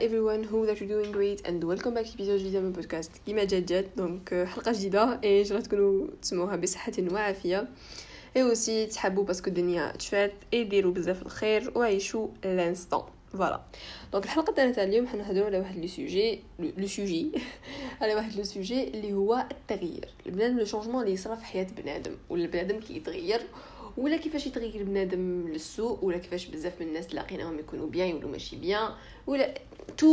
everyone hope that you're doing great and welcome back to جديدة من بودكاست كيما جات جات donc حلقة جديدة اي جرات تكونوا تسموها بصحة وعافية et aussi تحبوا parce que الدنيا تشفات اي ديروا بزاف الخير وعيشوا l'instant voilà donc الحلقة تاعنا تاع اليوم حنهضروا على واحد le sujet le sujet على واحد le sujet اللي هو التغيير البنادم le changement اللي يصرا في حياه بنادم ولا البنادم كيتغير ولا كيفاش يتغير بنادم للسوء ولا كيفاش بزاف من الناس تلاقيناهم يكونوا bien يولوا ماشي bien ولا tout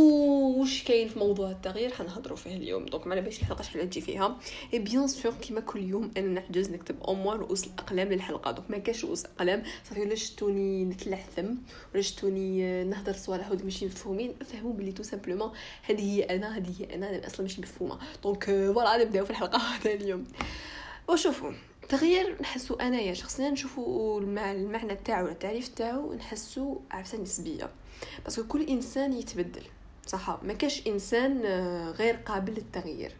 واش كاين في موضوع التغيير حنهضروا فيه اليوم. donc ما باش الحلقة شحال تجي فيها. et bien sûr كيما كل يوم أنا نحجز نكتب au moins رؤوس الأقلام للحلقة. donc ما كاش رؤوس أقلام صافي ولا شتوني نتلعثم ولا شتوني نهضر صوالح ود ماشي مفهومين فهموا بلي tout simplement هذه هي أنا هذه هي أنا أنا أصلا ماشي مفهومة. donc voilà نبدأو في الحلقة تاع اليوم. وشوفوا التغيير نحسو أنايا شخصيا نشوفو المعنى تاعو التعريف تاعو نحسو عرفت نسبيه parce que كل إنسان يتبدل صح؟ ما كاش إنسان آه، غير قابل للتغيير.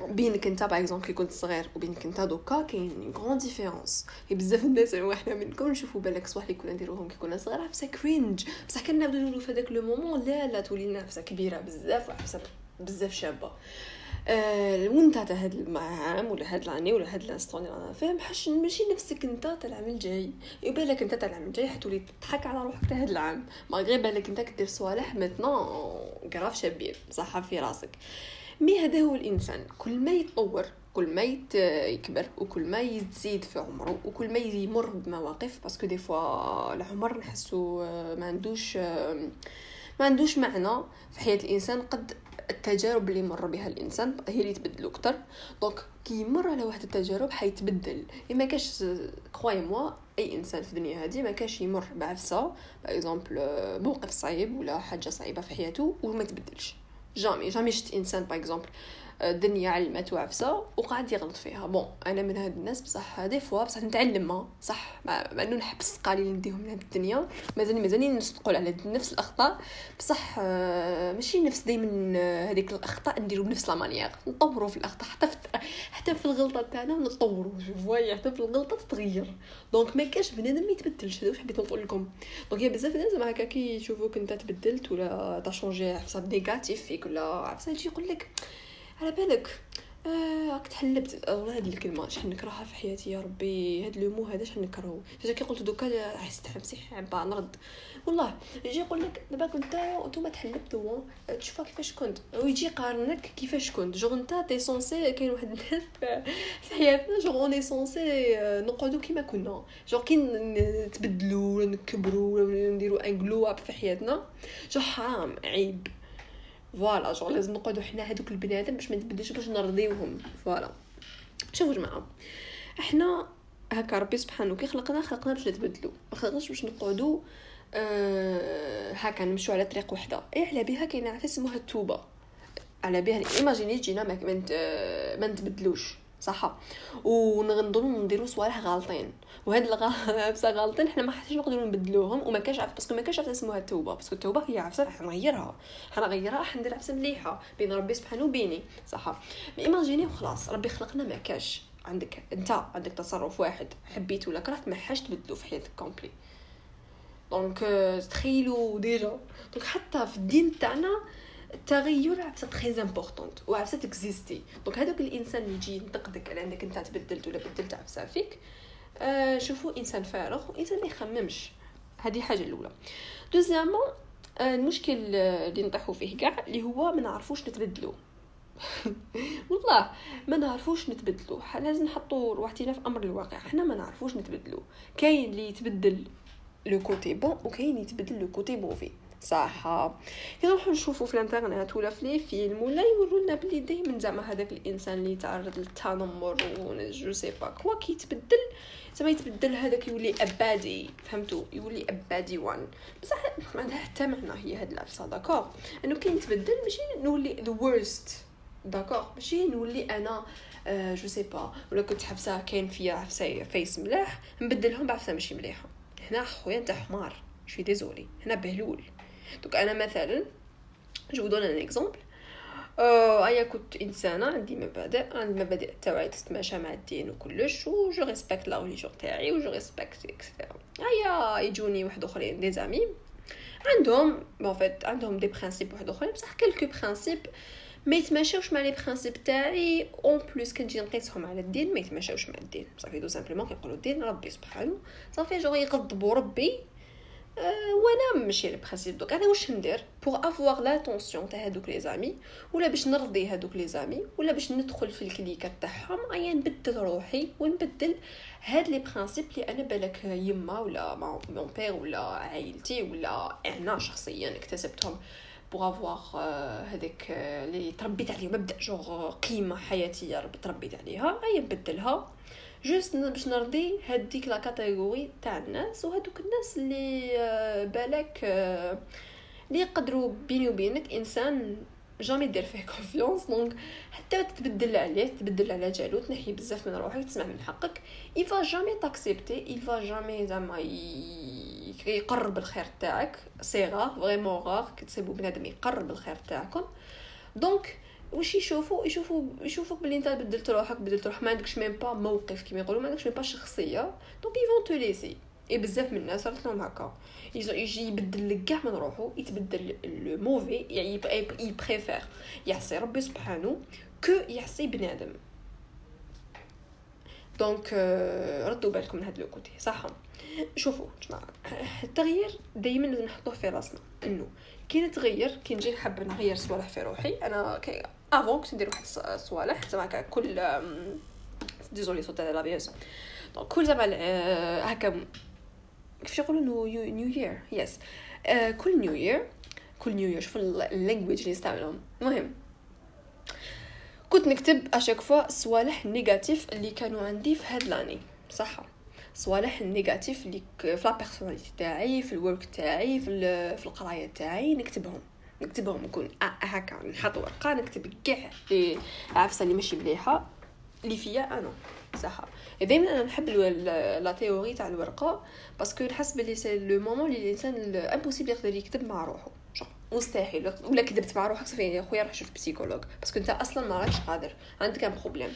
بينك أنت par exemple كي كنت صغير وبينك أنت دوكا كاين grande différence بزاف الناس وحنا منكم نشوفوا بالك صوالح اللي كنا نديروهم كي كنا صغار عفسة cringe بصح كنا نبداو نقولوا في هذاك le moment لا لا تولي نفسها كبيرة بزاف وعفسة بزاف شابة. وانت تاع هاد العام ولا هاد l'année ولا هاد l'instant اللي رانا فيه محش ماشي نفسك انت تاع العام الجاي. يبالك انت تاع العام الجاي حتولي تضحك على روحك تاع هاد العام. غير بالك انت كدير صوالح متنا كراف شابين صح في راسك. مي هذا هو الإنسان. كل ما يتطور كل ما يكبر وكل ما يزيد في عمره وكل ما يمر بمواقف باسكو دي فوا العمر نحسو آه، ما عندوش آه، ما عندوش معنى في حياة الإنسان قد التجارب اللي مر بها الإنسان. هي اللي تبدلو أكثر دونك كي يمر على واحد التجارب حيتبدل. ما كاش croyez-moi أي إنسان في الدنيا هذه ما كاش يمر بعفسة باغ موقف صعيب ولا حاجة صعيبة في حياته وما تبدلش. jamais jamais شفت إنسان باغ الدنيا علمت وعفسه وقعد يغلط فيها. bon أنا من هاد الناس بصح des fois بصح نتعلم صح مع إنه نحبس قالي اللي نديهم من هاد الدنيا. مازال مازال نصدقوا على نفس الأخطاء. بصح آه، ماشي نفس دائما آه، هذيك الأخطاء نديرو بنفس la manière. نطوروا في الأخطاء. حتى في حتى في الغلطة تاعنا نطوروا voilà حتى في الغلطة تتغير. donc ما كاش بنادم ما يتبدلش. هذا واش حبيت نقول لكم. donc يا بزاف الناس زعما هكا كي يشوفوك أنت تبدلت ولا t'as changé عفسه négative فيك ولا عفسه يجي يقول لك على بالك؟ آه راك تحلبت. والله هذه الكلمة شحال نكرهها في حياتي يا ربي. هاد le mot هذا شحال نكرهو؟ فاش كي قلت دوكا حسيت نفسي با نرد. والله يجي يقول لك دابا كنت نتوما تحلبتوا تشوفوا كيفاش كنت. ويجي يقارنك كيفاش كنت. جو انت تي سونسي كاين واحد الناس في حياتنا جو اوني سونسي نقعدوا كيما كنا. جو كي نتبدلوا ولا نكبروا ولا نديروا ان في حياتنا جو حرام عيب. فوالا جوغ لازم نقعدو حنا هادوك البنادم باش ما نتبدلش باش نرضيوهم. فوالا. شوفوا جماعة إحنا هكا ربي سبحانه كي خلقنا خلقنا باش نتبدلو. ما خلقناش باش نقعدو أه هكا نمشيو على طريق وحدة. اي على بها كاينة عفسه اسمها التوبة. على بها imaginez جينا ما ما نتبدلوش. صح ونغنضلو نديرو صوالح غالطين. وهاد العفسه غالطين حنا ما حتاش نقدروا نبدلوهم وما كاش عفسه parce que ما كاش عفسة اسمها التوبه parce que التوبة هي عفسة حنغيرها حنغيرها حندير عفسة مليحة بين ربي سبحانه وبيني. صح imaginez وخلاص ربي خلقنا ما كاش عندك انت عندك تصرف واحد حبيت ولا كرهت ما حاش تبدلو في حياتك complet. donc تخيلوا déjà. donc حتى في الدين تاعنا التغير عفسه très importante وعفسه تكزيستي. donc هذاك الإنسان اللي يجي ينتقدك على أنك أنت تبدلت ولا بدلت عفسه فيك آه شوفوا إنسان فارغ وانسان ما يخممش. هذه حاجة الأولى. deuxièmement آه المشكل اللي نطيحوا فيه كاع اللي هو ما نعرفوش نتبدلوا والله ما نعرفوش نتبدلوا لازم نحطوا روحتنا في أمر الواقع. حنا ما نعرفوش نتبدلوا كاين اللي يتبدل le côté bon وكاين يتبدل le côté mauvais صح. كي نروحو نشوفو في الانترنت ولا في les films ولا يورو لنا بلي دائما زعما هذاك الإنسان اللي تعرض للتنمر je sais pas quoi كيتبدل. زعما يتبدل هذاك يولي a bad فهمتو؟ يولي a bad one. بصح ما عندها حتى معنى هي هاد العفسة d'accord؟ انه كي نتبدل ماشي نولي the worst d'accord؟ ماشي نولي أنا آه je sais pas. ولا كنت حفسه كاين فيا عفسة فيس ملاح نبدلهم بعفسة ماشي مليحة. هنا خويا انت حمار je suis désolée هنا بهلول. دوك أنا مثلا je donne un exemple ايا كنت انسانه عندي مبادئ عندي المبادئ تاعي تتماشى مع الدين وكلش و je respecte la religion تاعي و je respecte et cetera ايا يجوني واحد اخرين des amis عندهم bon en fait عندهم des principes واحد اخرين بصح quelques principes ما يتماشاوش مع les principes تاعي en plus كنجي نقيسهم على الدين ما يتماشاوش مع الدين صافي tout simplement كيقولوا الدين ربي سبحانه صافي جو يغضبوا ربي وأنا ماشي les principes دوك أنا واش ندير pour avoir l'attention تاع هادوك les amis ولا باش نرضي هادوك les amis ولا باش ندخل في الكليكات تاعهم ايا نبدل روحي ونبدل هاد les principes اللي أنا بالك يما ولا mon père ولا عائلتي ولا أنا شخصيا اكتسبتهم pour avoir هذيك اللي تربيت عليهم مبدأ جوغ قيمة حياتية تربيت عليها ايا نبدلها juste باش نرضي هذيك la catégorie تاع الناس وهذوك الناس اللي بالك اللي يقدروا بيني وبينك إنسان jamais دير فيه confiance donc حتى تبدل عليه تبدل على جالو تنحي بزاف من روحك تسمع من حقك. il va jamais t'accepter il va jamais زعما يقرب الخير تاعك. c'est rare vraiment rare كتصيبوا بنادم يقرب الخير تاعكم. donc واش يشوفوا؟ يشوفوا يشوفوك بلي انت بدلت روحك بدلت روحك ما عندكش même pas موقف كيما يقولوا ما عندكش même pas شخصية. donc ils vont te laisser et بزاف من الناس صارت لهم هكا. يجي يبدل لك كاع من روحو يتبدل le mauvais يعني ي préférer. يعصي ربي سبحانه que يعصي بنادم. donc ردوا بالكم من هاد le côté. صح. شوفوا جماعة. التغيير دائما لازم نحطوه في راسنا. إنه كي نتغير كي نجي نحب نغير صوالح في روحي. أنا كي avant كنت ندير واحد الصوالح زعما كل désolée صوت على لابيز donc كل زعما هكا كيفاش يقولوا new year yes كل new year كل new year شوف ال language اللي نستعملهم المهم كنت نكتب à chaque fois صوالح négatifs اللي كانوا عندي في هاد لاني صح صوالح ال négatifs اللي في la personnalité تاعي في ال work تاعي في, في القرايه تاعي نكتبهم نكتبهم نكون هكا نحط ورقة نكتب كاع لي عفسة اللي ماشي مليحة اللي فيا أنا صح. دائما أنا نحب la théorie تاع الورقة parce que نحس بلي c'est le moment اللي الإنسان impossible يقدر يكتب مع روحه مستحيل. ولا كذبت مع روحك صافي يا خويا روح شوف psychologue. parce que أنت أصلا ما راكش قادر. عندك un problème.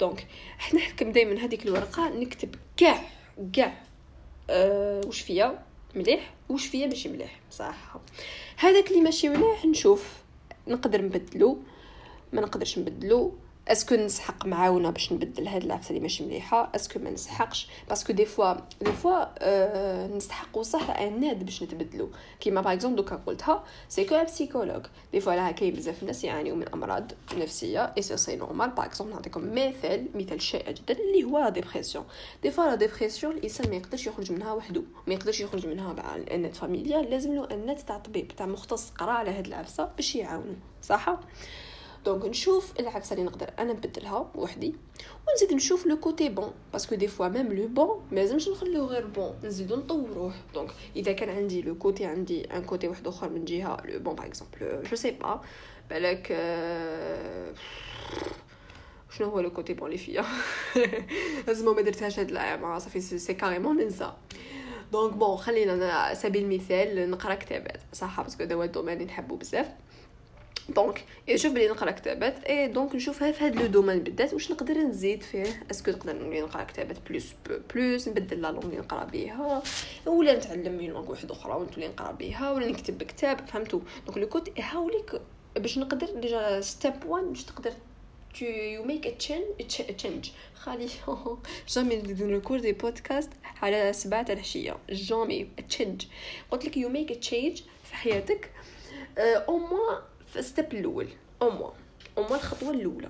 donc حنا نحكم دائما هذيك الورقة نكتب كاع كاع أه واش فيا؟ مليح؟ واش فيا ماشي مليح صح هذاك اللي ماشي مليح نشوف. نقدر نبدلو. ما نقدرش نبدلو. est-ce que نسحق معاونه باش نبدل هاد العفسة اللي ماشي مليحة؟ est-ce que ما نسحقش. parce que des fois des fois أه نستحقوا صح une aide باش نتبدلوا كيما par exemple دوكا قلتها c'est que psychologue des fois راه كاين بزاف الناس يعانيو من أمراض نفسية et c'est c'est normal par exemple نعطيكم مثال مثال شائع جدا اللي هو la dépression des fois la dépression الإنسان ما يقدرش يخرج منها وحده. ما يقدرش يخرج منها مع l'aide familiale لازم له une aide تاع طبيب تاع مختص قرا على هاد العفسة باش يعاونو. صح؟ donc نشوف العفسه اللي نقدر. أنا نبدلها وحدي ونزيد نشوف le côté bon parce que des fois même le bon ما لازمش نخليوه غير bon نزيدو نطوروه. donc إذا كان عندي le côté عندي un côté واحد أخر من جهة le bon par exemple je sais pas بالك شنو هو le côté bon لي فيا لازم ما درتهاش هاد العام صافي c'est carrément ننسى donc bon خلينا على سبيل المثال نقرأ كتابات صح parce que هذا هو ال domaine اللي نحبو بزاف. donc نشوف بلي نقرا كتابات et donc نشوف في هذا le domaine بالذات واش نقدر نزيد فيه est-ce que نقدر نولي نقرا كتابات plus plus نبدل la langue اللي نقرا بها ولا نتعلم من langue واحدة أخرى ونولي نقرا بها ولا نكتب كتاب فهمتوا donc le côté هاوليك باش نقدر déjà step 1 باش تقدر tu you make a change a change. خالي jamais ن record des podcasts على سبعة العشية jamais change. قلت لك you make a change في حياتك أو uh, في step الأول. أو موا أو موا الخطوة الأولى.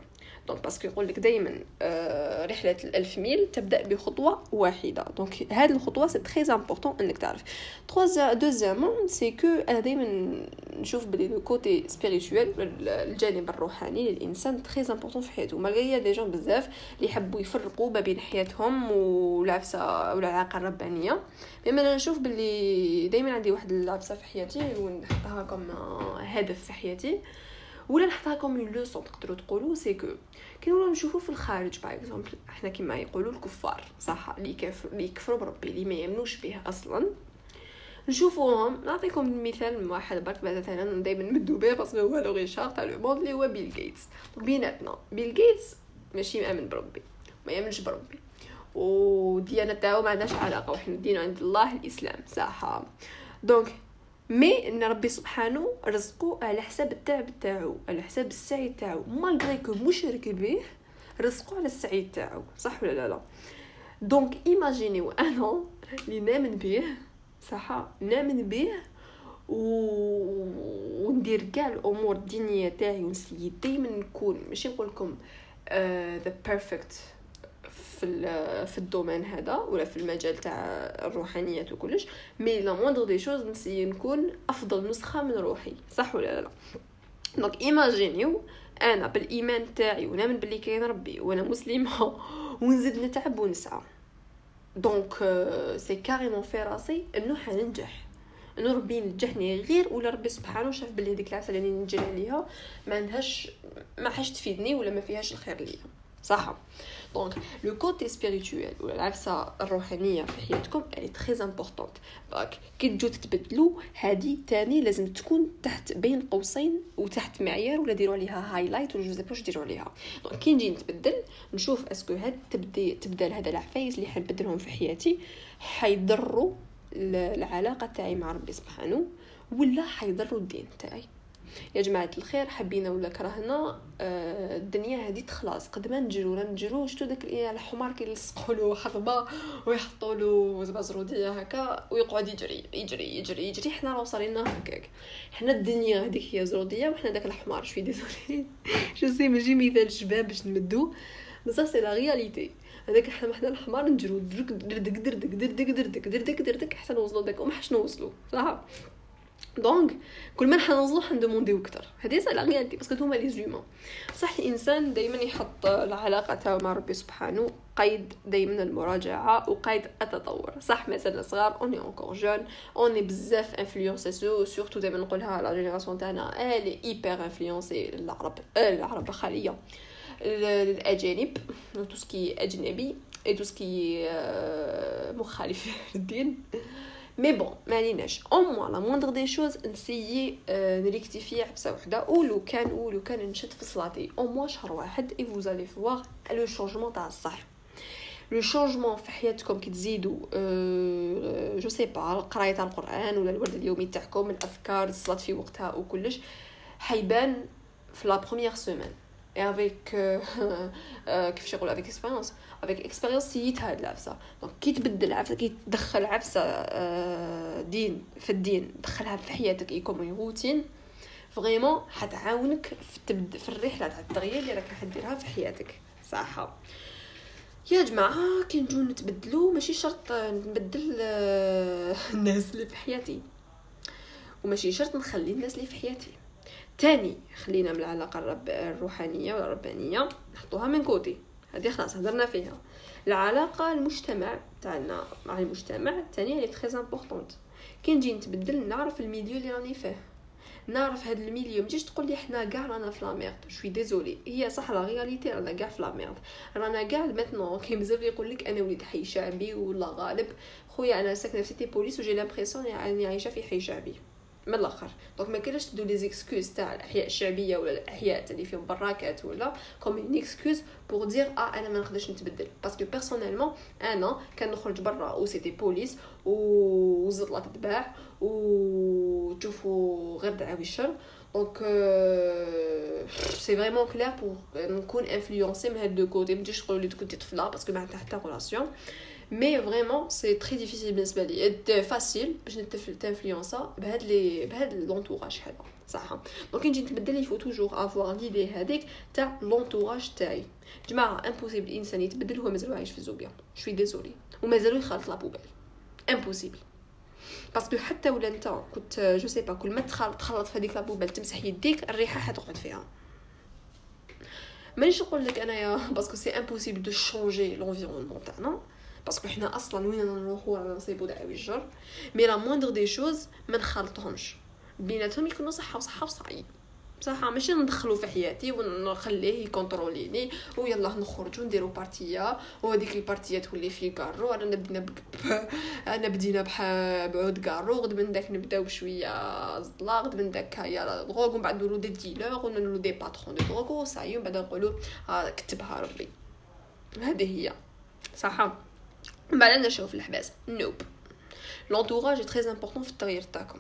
donc parce que يقول لك دائما آه رحلة الألف ميل تبدأ بخطوة واحدة. donc هذه الخطوة c'est très important إنك تعرف. troisième deuxièmement c'est que أنا دائما نشوف بلي le côté spirituel الجانب الروحاني للإنسان très important في حياته. malgré des gens بزاف اللي يحبوا يفرقوا ما بين حياتهم والعفسه والعلاقه الربانية. mais أنا نشوف بلي دائما عندي واحد العفسة في حياتي ونحطها comme هدف في حياتي. ولا نحطها comme une leçon تقدروا تقولوا c'est que كي نولوا نشوفوا في الخارج par exemple إحنا كيما يقولوا الكفار صح؟ اللي كافر اللي يكفروا بربي اللي ما يامنوش به أصلا. نشوفوهم نعطيكم مثال واحد برك مثلا دائما نمدو به parce que هو le richard تاع le monde اللي هو بيل غيتس بيناتنا بيل غيتس ماشي مامن بربي ما يامنش بربي. وديانه تاعو ما عندهاش علاقة وحنا دينا عند الله الإسلام صح؟ donc mais إن ربي سبحانه رزقو على حساب التعب تاعو على حساب السعي تاعو. malgré كو مشرك به رزقو على السعي تاعو. صح ولا لا؟ لا. donc imaginez أنا اللي نامن به صح نامن به و... وندير كاع الأمور الدينيه تاعي ونسيي دائما نكون ماشي نقول لكم the uh, perfect في في ال domaine هذا ولا في المجال تاع الروحانيات وكلش mais la moindre des choses نسي نكون أفضل نسخة من روحي صح ولا لا؟ donc imaginez أنا بالإيمان تاعي ونامن باللي كاين ربي وأنا مسلمة ونزيد نتعب ونسعى. donc c'est carrément في راسي إنه حننجح. إنه ربي ينجحني غير ولا ربي سبحانه شاف بلي هذيك العفسة اللي نجري عليها ما عندهاش ما حاش تفيدني ولا ما فيهاش الخير ليا. صح. donc le côté spirituel ولا العفسه الروحانيه في حياتكم est très importante donc كي تجو تتبدلوا هذه تاني لازم تكون تحت بين قوسين وتحت معيار ولا ديروا عليها highlight ولا je sais pas واش ديروا عليها. donc كي نجي نتبدل نشوف est-ce que هاد تبدي تبدل هذا العفايس اللي حنبدلهم في حياتي حيضروا العلاقة تاعي مع ربي سبحانه ولا حيضروا الدين تاعي. يا جماعة الخير حبينا ولا كرهنا؟ آه، الدنيا هذه تخلص. قد ما نجرو لا نجرو. شتو داك الحمار كيلصقوا له حربة ويحطوا له زعما زرودية هكا ويقعد يجري يجري يجري يجري. حنا راه وصلنا هكاك. حنا الدنيا هذيك هي زرودية وحنا داك الحمار je suis désolée je sais ماشي مثال شباب باش نمدو بصح c'est la réalité هذاك حنا حنا الحمار نجرو دردك دردك دردك دردك دردك دردك حتى نوصلوا داك. وما حش نوصلوا صح؟ دونك كل ما نحن حندومونديو أكثر هذه لا رياليتي باسكو هما لي زومان صح الإنسان دائما يحط العلاقة تاعو مع ربي سبحانه قيد دائما المراجعة وقيد التطور. صح مثلا صغار اوني انكور جون اوني بزاف انفلونسي سو سورتو دائما نقولها لا جينيراسيون تاعنا الي ايبر انفلونسي العرب العرب الخلية. الأجانب تو سكي أجنبي اي تو سكي مخالف للدين. mais bon ما عليناش au moins la moindre des choses ن essayer ن rectifier عفسه وحده ولو كان ولو كان نشد في صلاتي أو موا شهر واحد et vous allez voir le changement تاع الصح le changement في حياتكم كي تزيدوا je sais pas قرايه تاع القران ولا الورد اليومي تاعكم الاذكار الصلاه في وقتها وكلش حيبان في la première semaine et avec euh, euh, كيفاش يقولوا avec expérience avec expérience c'est هاد العفسة. donc كي تبدل عفسه كي تدخل عفسة آه دين في الدين دخلها في حياتك يكون روتين vraiment حتعاونك في تبد في الرحلة تاع التغيير اللي راك حديرها في حياتك. صح يا جماعة كي نجو نتبدلو ماشي شرط نبدل آه الناس اللي في حياتي. وماشي شرط نخلي الناس اللي في حياتي. تاني خلينا من العلاقة الرب الروحانية ولا الربانية نحطوها من côté. هذه خلاص هضرنا فيها. العلاقة المجتمع تاعنا. مع المجتمع تاني هي très importante كي نجي نتبدل نعرف ال milieu اللي راني فيه. نعرف هاد ال milieu. متجيش تقول لي حنا كاع رانا في la merde je suis désolée هي صح la réalité رانا كاع في la merde رانا كاع maintenant كي بزاف يقول لك أنا وليد حي شعبي ولا غالب. خويا أنا ساكنة في cité police و j'ai l'impression اني عايشة في حي شعبي. من الآخر. donc ما كاينش تدو les excuses تاع الأحياء الشعبية ولا الأحياء اللي فيهم براكات ولا comme une excuse pour dire آه أنا ما نقدرش نتبدل. parce que personnellement أنا كنخرج برا و cité police تتباع و تشوفوا غير دعاوي الشر donc c'est vraiment clair pour نكون influencée من هاد de côté. ما تجيش تقولوا لي كنتي طفلة parce que ما عندها حتى relation mais vraiment c'est très difficile بالنسبة لي facile باش ت influencer بهاد les بهاد l'entourage هذا صح donc نجي نتبدل il faut toujours avoir l'idée هذيك تاع l'entourage تاعي جماعة impossible الانسان يتبدل هو مازال عايش في الزوبيا je suis désolée ومازالو يخلط la poubelle impossible parce que حتى ولا انت كنت je sais pas كل ما تخلط في هذيك la poubelle تمسح يديك الريحه حتقعد فيها مانيش نقول لك انايا parce que c'est impossible de changer l'environnement تاعنا parce que حنا أصلا وين نروحو رانا نصيبو دعاوي الجر. mais la moindre des choses ما نخلطهمش. بيناتهم يكونوا صحة وصحة وصعيب بصح ماشي ندخلو في حياتي ونخليه ي contrôler ني. ويلا نخرجوا نديرو بارتية. وهذيك البارتية تولي في كارو. أنا بدينا ب... أنا بدينا بح... بعود كارو. غد من داك نبداو بشويه زطلا غد من داك هيا drogue. ومن بعد نولو des dealers ونولو des patrons de drogue. وصايي ومن بعد نقولو آه كتبها ربي. هذه هي. صح؟ من بعد نشوف الحباس نوب l'entourage très important في التغيير تاعكم.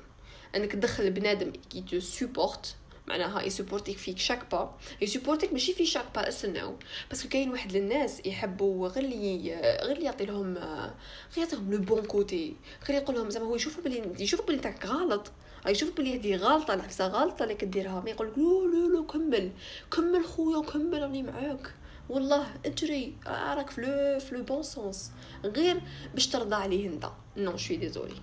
أنك تدخل بنادم qui te supporte معناها يسوبورتيك فيك chaque pas يسوبورتيك ماشي في شاك با استناو parce que كاين واحد الناس يحبوا غير اللي غير اللي يعطي لهم غير يعطيهم le bon côté غير يقول لهم زعما هو يشوفوا بلي يشوفوا بلي تاعك غلط. يشوف بلي هذه غلطة العفسه غلطة اللي كديرها ما يقولك لا لا لا كمل. كمل خويا كمل راني معاك. والله اجري راك في le bon sens. غير باش ترضى عليه انت. non je suis désolée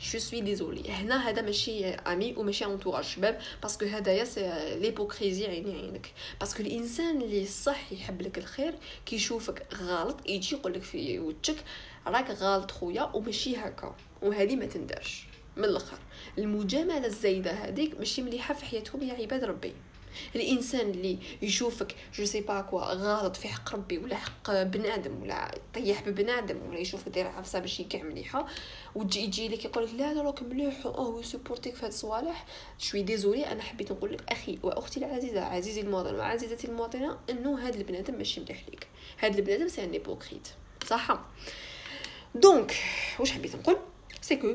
je suis désolée هنا هذا ماشي ami وماشي entourage شباب parce que هدايا c'est l'hypocrisie عيني عينك. parce que الإنسان اللي صح يحب لك الخير كيشوفك غلط يجي يقول لك في وجهك راك غلط خويا وماشي هكا. وهذه ما تندرش. من الآخر. المجاملة الزايدة هذيك ماشي مليحة في حياتهم يا عباد ربي. الإنسان اللي يشوفك je sais pas quoi غلط في حق ربي ولا حق بنادم ولا طيح ببنادم ولا يشوفك داير عفسه ماشي كاع مليحة وتجي يجي لك يقول لك لا لا راك مليح أو ي supporter ك في هاد الصوالح. je suis désolée أنا حبيت نقول لك أخي وأختي العزيزة عزيزي المواطن وعزيزتي المواطنة إنه هاد البنادم ماشي مليح ليك. هاد البنادم c'est un hypocrite صح؟ donc واش حبيت نقول؟ c'est que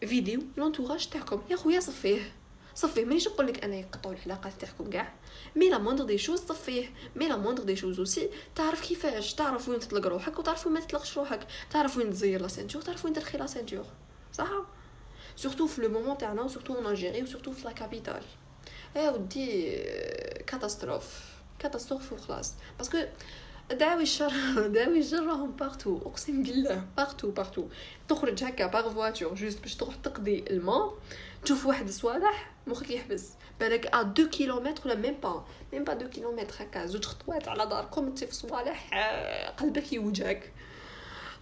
videz l'entourage تاعكم. يا خويا صفيه. صفيه مانيش نقول لك أنا يقطعوا العلاقات تاعكم كاع. mais la moindre des choses صفيه mais la moindre des choses aussi. تعرف كيفاش؟ تعرف وين تطلق روحك وتعرف وين ما تطلقش روحك. تعرف وين تزير la ceinture تعرف وين ترخي la ceinture صح؟ surtout في le moment تاعنا surtout en Algérie و surtout في la capitale إيه و des catastrophes catastrophes وخلاص parce que دعاوي الشر دعاوي الشر راهم partout أقسم بالله partout partout تخرج هكا par voiture juste باش تروح تقضي الماء تشوف واحد الصوالح مخك يحبس. بالك à 2 كيلومتر ولا même pas même pas 2 كيلومتر هكا. زوج خطوات على داركم تشوف صوالح قلبك يوجعك.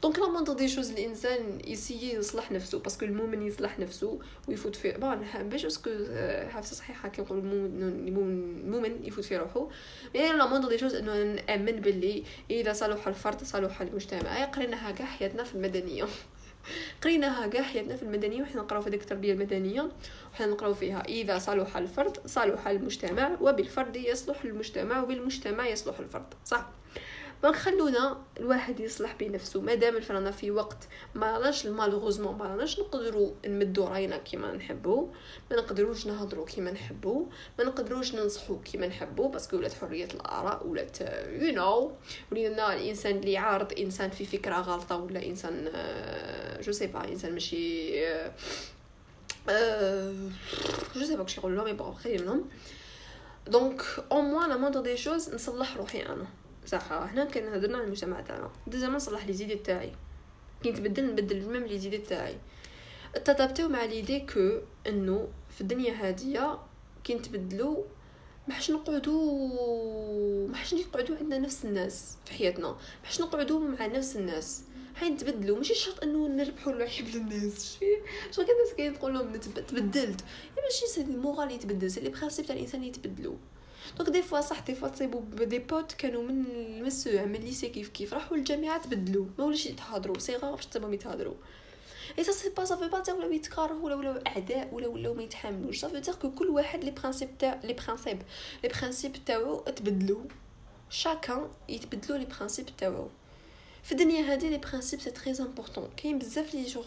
donc la moindre des choses الانسان ي essayer يصلح نفسه. parce que المؤمن يصلح نفسه. ويفوت في بون باش parce que حافظه صحيحة كيقول المؤمن المؤمن يفوت في روحه. mais la moindre des choses إنه نأمن باللي إذا صلح الفرد صلح المجتمع. قريناها كاع حياتنا في المدنية. قريناها كاع حياتنا في المدنية وحنا نقراو في ديك التربية المدنية وحنا نقراو فيها إذا صلح الفرد صلح المجتمع وبالفرد يصلح المجتمع وبالمجتمع يصلح الفرد صح؟ donc خلونا الواحد يصلح بنفسه مادام رانا في وقت ما راناش malheureusement ما راناش نقدروا نمدوا راينا كيما نحبوا ما نقدروش نهضروا كيما نحبوا ما نقدروش ننصحوا كيما نحبوا parce que ولات حرية الآراء ولات you know ولينا الإنسان اللي عارض إنسان في فكرة غلطة ولا إنسان je sais pas انسان ماشي je sais pas كش يقولوا mais bon خلينا منهم donc au moins la moindre des choses نصلح روحي أنا صح هنا كان هضرنا على المجتمع تاعنا déjà ما نصلح les idées تاعي كي نتبدل نبدل même les idées تاعي ت adapte يو مع l'idée que انه في الدنيا هادية كي نتبدلو ما حش نقعدو ما حش نقعدو عندنا نفس الناس في حياتنا. ما حش نقعدو مع نفس الناس. هاي نتبدلو ماشي شرط انه نربحو العيب للناس شوية شو كان الناس كاين تقول لهم تبدلت. ماشي c'est le moral يتبدل c'est les principes تاع الإنسان يتبدلو donc des fois صح des fois تصيبوا des potes كانوا من المسوع من le lycée كيف كيف راحوا للجامعة تبدلوا ما ولاش يتهضروا صغار باش تصيبهم يتهضروا et ça c'est pas ça fait pas تاع ولاو يتكرهوا ولا ولاو أعداء ولا ولاو ما يتحملوش سافي تاع كل واحد les principes تاع les principes les principes تاعو تبدلوا chacun يتبدلوا les principes تاعو. في الدنيا هذه les principes c'est très important. كاين بزاف les jeunes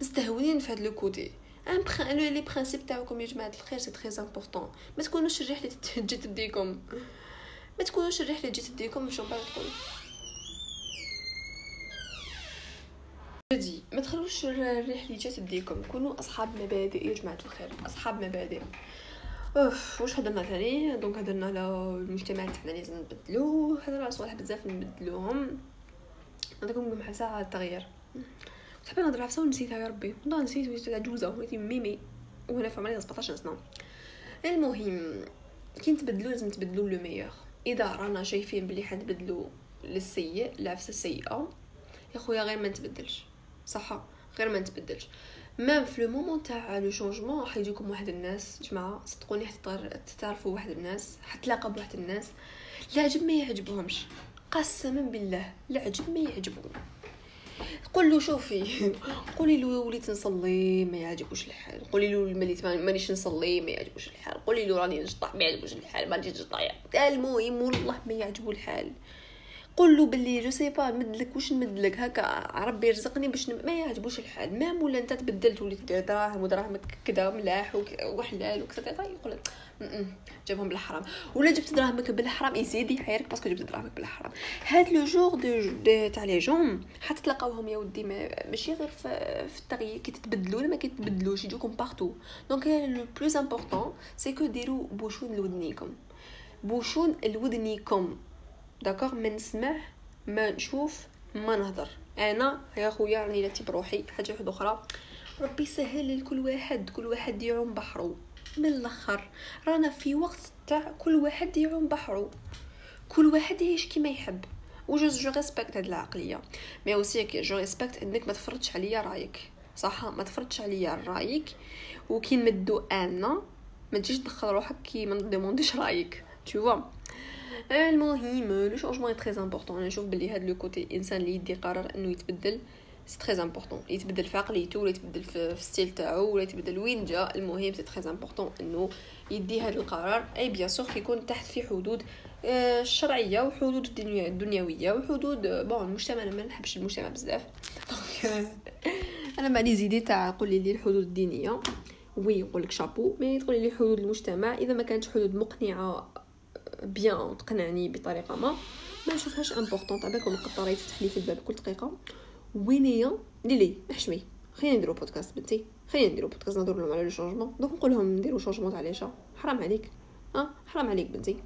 مستهونين في هذا le côté ان les principes تاعكم يا جماعة الخير c'est très important. ما تكونوش الرحله تجي تديكم ما تكونوش الرحله تجي تديكم من بعد تقول جدي ما تخلوش الرحله تجي تديكم كونوا أصحاب مبادئ يا جماعة الخير أصحاب مبادئ. واش هضرنا ثاني donc هضرنا على المجتمع تاعنا لازم نبدلوه هضرنا على صوالح بزاف نبدلوهم. عندكم حاسه على التغيير. صاحبي نهضر عفسه ونسيتها يا ربي. والله نسيت وليت عجوزه وليت ميمي. وأنا في عمري 17 سنة. المهم كي نتبدلو لازم نتبدلو le meilleur إذا رانا شايفين بلي حنبدلو للسيء العفسه السيئه يا خويا غير ما نتبدلش. صح غير ما نتبدلش. مام في لو مومون تاع لو شونجمون حيجيكم واحد الناس جماعة صدقوني حتعرفوا واحد الناس حتلاقى بواحد الناس. العجب ما يعجبهمش. قسما بالله العجب ما يعجبهم. قول له شوفي قولي له وليت نصلي ما يعجبوش الحال. قولي له مليت مانيش نصلي ما يعجبوش الحال. قولي له راني نشطح ما يعجبوش الحال ما نجيش نشطح المهم والله ما يعجبو الحال. قول له باللي je sais pas نمدلك واش نمدلك هكا ربي يرزقني باش. ما يعجبوش الحال. même ولا انت تبدلت وليت دراهم ودراهمك كذا ملاح وحلال وكذا يقول لك جابهم بالحرام. ولا جبت دراهمك بالحرام يزيد يحيرك parce que جبت دراهمك بالحرام. هاد le genre de تاع les gens حتتلاقاوهم يا ودي ماشي غير في التغيير كي تتبدلوا ولا ما كيتبدلوش يجوكم partout donc le plus important c'est que ديروا bouchon لودنيكم. bouchon لودنيكم. d'accord ما نسمع ما نشوف ما نهضر. أنا يا خويا راني لاتي بروحي حاجة واحدة أخرى. ربي يسهل لكل واحد كل واحد يعوم بحرو. من الأخر رانا في وقت تاع كل واحد يعوم بحرو. كل واحد يعيش كيما يحب. و je je respecte هاد العقلية. mais aussi je respecte إنك ما تفرضش عليا رأيك. صح؟ ما تفرضش عليا رأيك. وكي نمدو أنا ما تجيش تدخل روحك كي ما ن demande يش رأيك. تو المهم le changement très important نشوف بلي هاد le côté الانسان اللي يدي قرار إنه يتبدل c'est très important يتبدل في عقليته ولا يتبدل في ال style تاعو ولا يتبدل وين جا. المهم c'est très important إنه يدي هذا القرار. et bien sûr يكون تحت في حدود الشرعية وحدود الدنيا الدنيوية وحدود bon المجتمع أنا ما نحبش المجتمع بزاف. أنا مع les idées تاع قول لي الحدود الدينية. oui يقول لك chapeau mais تقولي لي حدود المجتمع. إذا ما كانتش حدود مقنعة bien تقنعني بطريقة ما. ما نشوفهاش important تاع بالكم القطاره يفتح لي في الباب كل دقيقة. وينيا ليلي احشمي خلينا نديرو بودكاست بنتي. خلينا نديرو بودكاست نهضروا لهم على le changement donc نقول لهم نديرو changement تاع ليشا حرام عليك. ها؟ حرام عليك بنتي.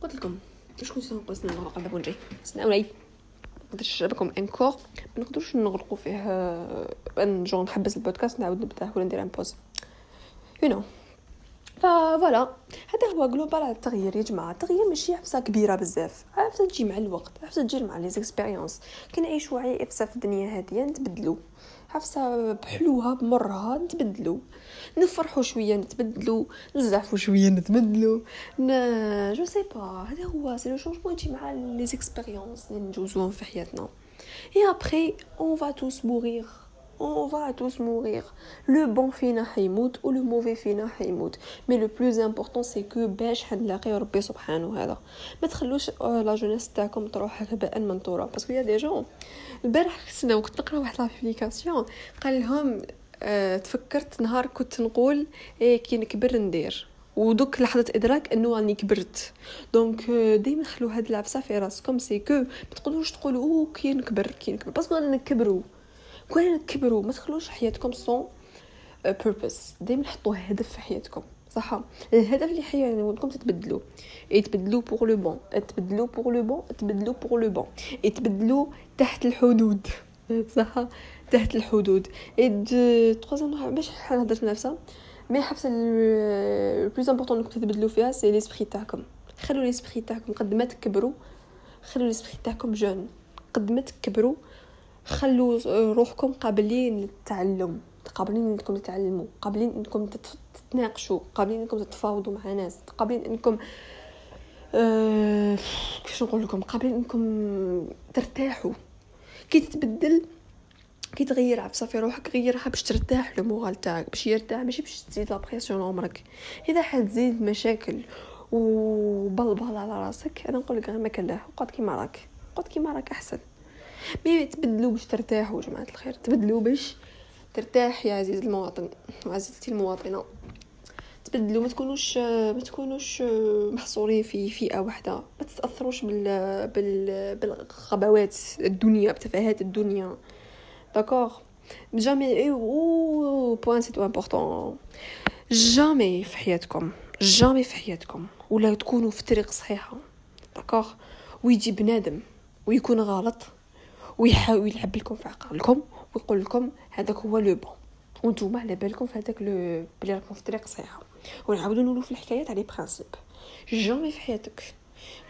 قلت لكم واش كنت نقول سنة نغلق الباب ونجي؟ سناولي نقدرش لكم encore ما نقدرش نغلقوا فيه أن جون نحبس البودكاست نعاود نبدأ ولا ندير une pause you know voilà. هذا هو global على التغيير يا جماعة. التغيير ماشي عفسة كبيرة بزاف. عفسة تجي مع الوقت. عفسة تجي مع les expériences كنعيشوا عفسة في الدنيا هادية نتبدلوا. عفسة بحلوها بمرها نتبدلوا. نفرحوا شوية نتبدلوا. نزعفوا شوية نتبدلوا. ن... je sais pas هذا هو c'est le changement يجي مع les expériences اللي نجوزوهم في حياتنا. et après on va tous mourir on va tous mourir. Le bon فينا حيموت و le mauvais فينا حيموت. Mais le plus important c'est que باش حنلاقي ربي سبحانه هذا. ما تخلوش la jeunesse تاعكم تروح هباء منثورا parce que y a des gens البارح كنت كنت نقرأ واحد la publication قال لهم أه تفكرت نهار كنت نقول إيه كي نكبر ندير ودوك لحظة إدراك إنه راني كبرت donc ديما خلو هاد العفسة في راسكم c'est que ما تقدروش تقولوا كي نكبر كي نكبر parce que نكبروا كون كبروا ما تخلوش حياتكم sans purpose دائما حطوا هدف في حياتكم صح؟ الهدف اللي حياتكم ودكم تتبدلوا. يتبدلوا pour le bon تبدلوا pour le bon تبدلوا pour le bon يتبدلوا تحت الحدود. صح؟ تحت الحدود. et troisième باش هضرت من نفسها mais عفسة ال plus important انكم تتبدلوا فيها c'est l'esprit تاعكم. خلوا l'esprit تاعكم قد ما تكبروا خلوا l'esprit تاعكم jeune قد ما تكبروا خلوا روحكم قابلين للتعلم قابلين انكم تتعلموا قابلين انكم تتناقشوا قابلين انكم تتفاوضوا مع ناس قابلين انكم أه كيفاش نقول لكم؟ قابلين انكم ترتاحوا. كي تتبدل كي تغير عفسه في روحك غيرها باش ترتاح لو تاعك باش يرتاح ماشي باش تزيد la pression عمرك إذا حتزيد مشاكل وبلبل على راسك أنا نقول لك غير ما كان له قعد كيما راك قعد كيما راك أحسن. mais تبدلوا باش ترتاحوا جماعة الخير تبدلوا باش ترتاح يا عزيز المواطن وعزيزتي المواطنة. تبدلوا ما تكونوش ما تكونوش محصورين في فئة واحدة. ما تتأثروش بال بال بالغباوات الدنيا بتفاهات الدنيا. d'accord jamais au point c'est trop important jamais في حياتكم jamais في حياتكم ولا تكونوا في طريق صحيحة. d'accord ويجي بنادم ويكون غلط. ويحاول يلعب لكم في عقلكم ويقول لكم هذاك هو le bon. وانتوما على بالكم في هذاك لو بلي راكم في الطريق صحيحة. ونعاودو نقولوا في الحكايات على principe jamais في حياتك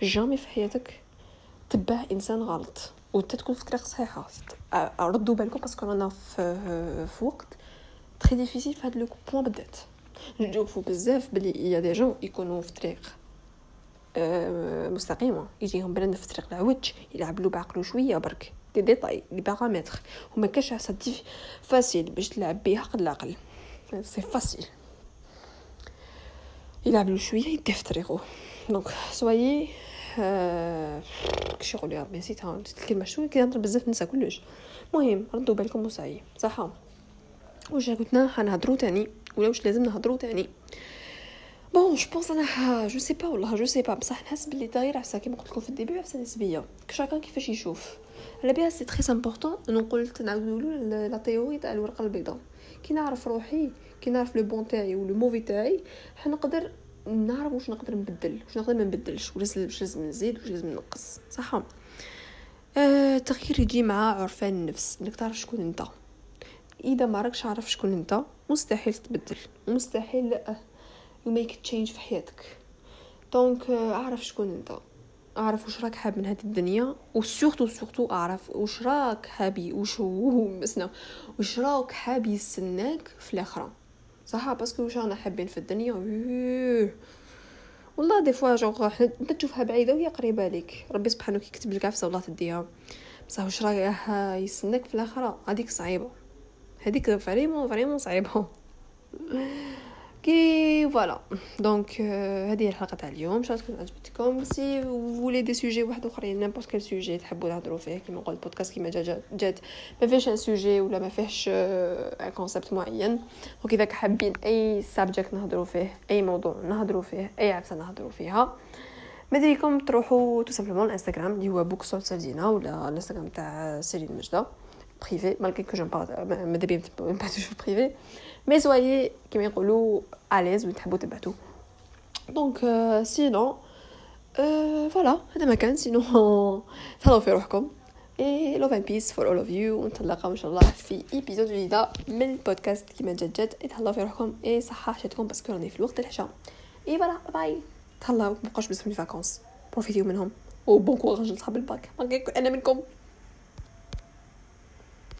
jamais في حياتك تبع إنسان غلط. وانت تكون في الطريق صحيحة. ردوا بالكم parce que رانا في, في وقت très difficile في هذا le point بالذات. نشوفوا بزاف بلي y a des gens يكونوا في طريق مستقيمة. يجيهم بنادم في طريق العوج يلعب له بعقلو شوية برك. des détails des paramètres وما كاش عصا facile باش تلعب بيها قد العقل c'est facile يلعب له شوية يدي في طريقو donc soyez آه كش يقول يا ربي نسيتها نسيت الكلمة. شنو كنهضر بزاف ننسى كلش. المهم ردوا بالكم وصاي. صح واش قلتنا حنهضروا تاني. ولا واش لازم نهضروا تاني؟ bon je pense أنا je sais pas والله je sais pas بصح نحس بلي دايره عفسه كيما قلت لكم في ال début عفسة نسبية. كشاكا كيفاش يشوف؟ على بها c'est très important نقول نعاودوا la théorie تاع الورقة البيضاء. كي نعرف روحي كي نعرف le bon تاعي و le mauvais تاعي حنقدر نعرف واش نقدر نبدل. واش نقدر ما نبدلش؟ واش لازم نزيد؟ واش لازم نقص؟ صح آه التغيير يجي مع عرفان النفس. إنك تعرف شكون أنت. إذا ما راكش عارف شكون أنت مستحيل تتبدل مستحيل لا you make change في حياتك. donc أعرف شكون أنت. أعرف واش راك حاب من هذه الدنيا و surtout surtout أعرف واش راك حابي واش هو مسنا واش راك حاب يستناك في الآخرة. صح؟ parce que واش رانا حابين في الدنيا؟ والله des fois genre انت تشوفها بعيدة وهي قريبة لك ربي سبحانه كيكتب لك عفسة والله تديها. بصح واش راه يستناك في الآخرة؟ هذيك صعيبة. هذيك vraiment vraiment صعيبة. كي voilà donc هذه الحلقة تاع اليوم. الله تكون عجبتكم؟ si vous voulez des sujets واحد آخرين n'importe quel sujet تحبوا تهضروا فيه كيما نقول البودكاست كيما جات. ما فيهش un sujet ولا ما فيهش un concept معين. donc إذا حابين أي subject نهضروا فيه أي موضوع نهضروا فيه أي عفسة نهضروا فيها مدريكم تروحوا tout simplement الانستغرام اللي هو بوك صوت سالدينا ولا الانستغرام تاع سيرين مجده privé malgré que j'aime pas ماذا بيا نبعثو في privé mais سوالي كيما يقولوا اليز وين تحبوا تبعتو donc sinon voilà هذا ما كان sinon تهلاو في روحكم et love and peace for all of you ونتلاقاو ان شاء الله في épisode جديده من البودكاست كيما جات جات تهلاو في روحكم اي صحه حياتكم parce que راني في الوقت العشاء et voilà bye تهلاو مبقاوش بزاف من ال vacances profitez منهم و bon courage لصحاب الباك أنا منكم